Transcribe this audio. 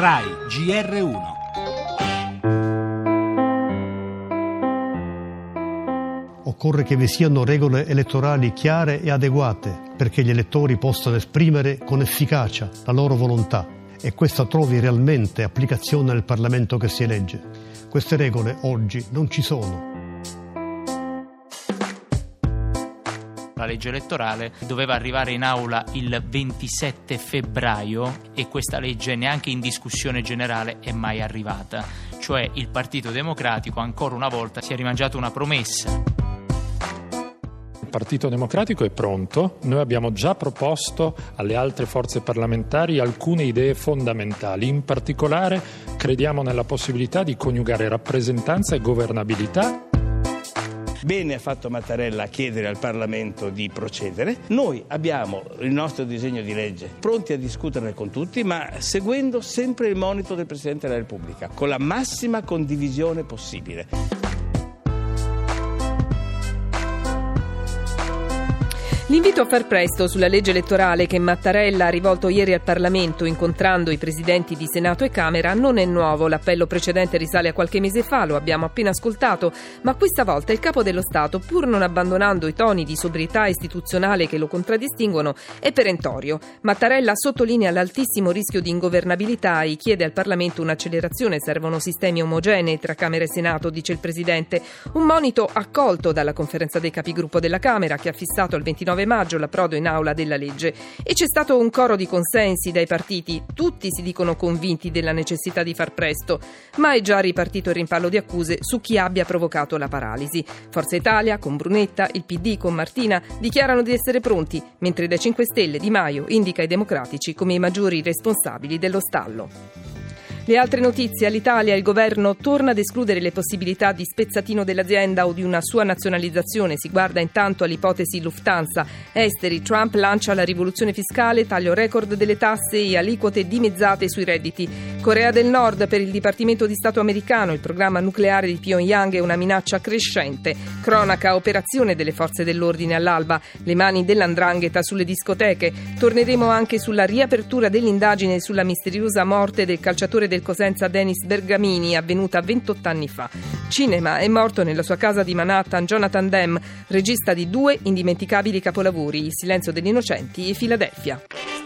RAI GR1 Occorre che vi siano regole elettorali chiare e adeguate perché gli elettori possano esprimere con efficacia la loro volontà e questa trovi realmente applicazione nel Parlamento che si elegge. Queste regole oggi non ci sono. Legge elettorale doveva arrivare in aula il 27 febbraio e questa legge neanche in discussione generale è mai arrivata. Cioè il Partito Democratico ancora una volta si è rimangiato una promessa. Il Partito Democratico è pronto, noi abbiamo già proposto alle altre forze parlamentari alcune idee fondamentali, in particolare crediamo nella possibilità di coniugare rappresentanza e governabilità Bene ha fatto Mattarella a chiedere al Parlamento di procedere. Noi abbiamo il nostro disegno di legge pronti a discuterne con tutti, ma seguendo sempre il monito del Presidente della Repubblica, con la massima condivisione possibile. L'invito a far presto sulla legge elettorale che Mattarella ha rivolto ieri al Parlamento incontrando i presidenti di Senato e Camera non è nuovo. L'appello precedente risale a qualche mese fa, lo abbiamo appena ascoltato, ma questa volta il capo dello Stato, pur non abbandonando i toni di sobrietà istituzionale che lo contraddistinguono, è perentorio. Mattarella sottolinea l'altissimo rischio di ingovernabilità e chiede al Parlamento un'accelerazione, servono sistemi omogenei tra Camera e Senato, dice il Presidente. Un monito accolto dalla conferenza dei capigruppo della Camera che ha fissato il 29 9 maggio l'approdo in aula della legge e c'è stato un coro di consensi dai partiti, tutti si dicono convinti della necessità di far presto, ma è già ripartito il rimpallo di accuse su chi abbia provocato la paralisi. Forza Italia con Brunetta, il PD con Martina dichiarano di essere pronti, mentre dai 5 Stelle Di Maio indica i democratici come i maggiori responsabili dello stallo. Le altre notizie all'Italia, il governo torna ad escludere le possibilità di spezzatino dell'azienda o di una sua nazionalizzazione. Si guarda intanto all'ipotesi Lufthansa. Esteri, Trump lancia la rivoluzione fiscale, taglio record delle tasse e aliquote dimezzate sui redditi. Corea del Nord per il Dipartimento di Stato americano, il programma nucleare di Pyongyang è una minaccia crescente. Cronaca, operazione delle forze dell'ordine all'alba, le mani dell'andrangheta sulle discoteche. Torneremo anche sulla riapertura dell'indagine sulla misteriosa morte del calciatore del Cosenza Denis Bergamini, avvenuta 28 anni fa. Cinema è morto nella sua casa di Manhattan Jonathan Demme, regista di due indimenticabili capolavori, Il silenzio degli innocenti e Filadelfia.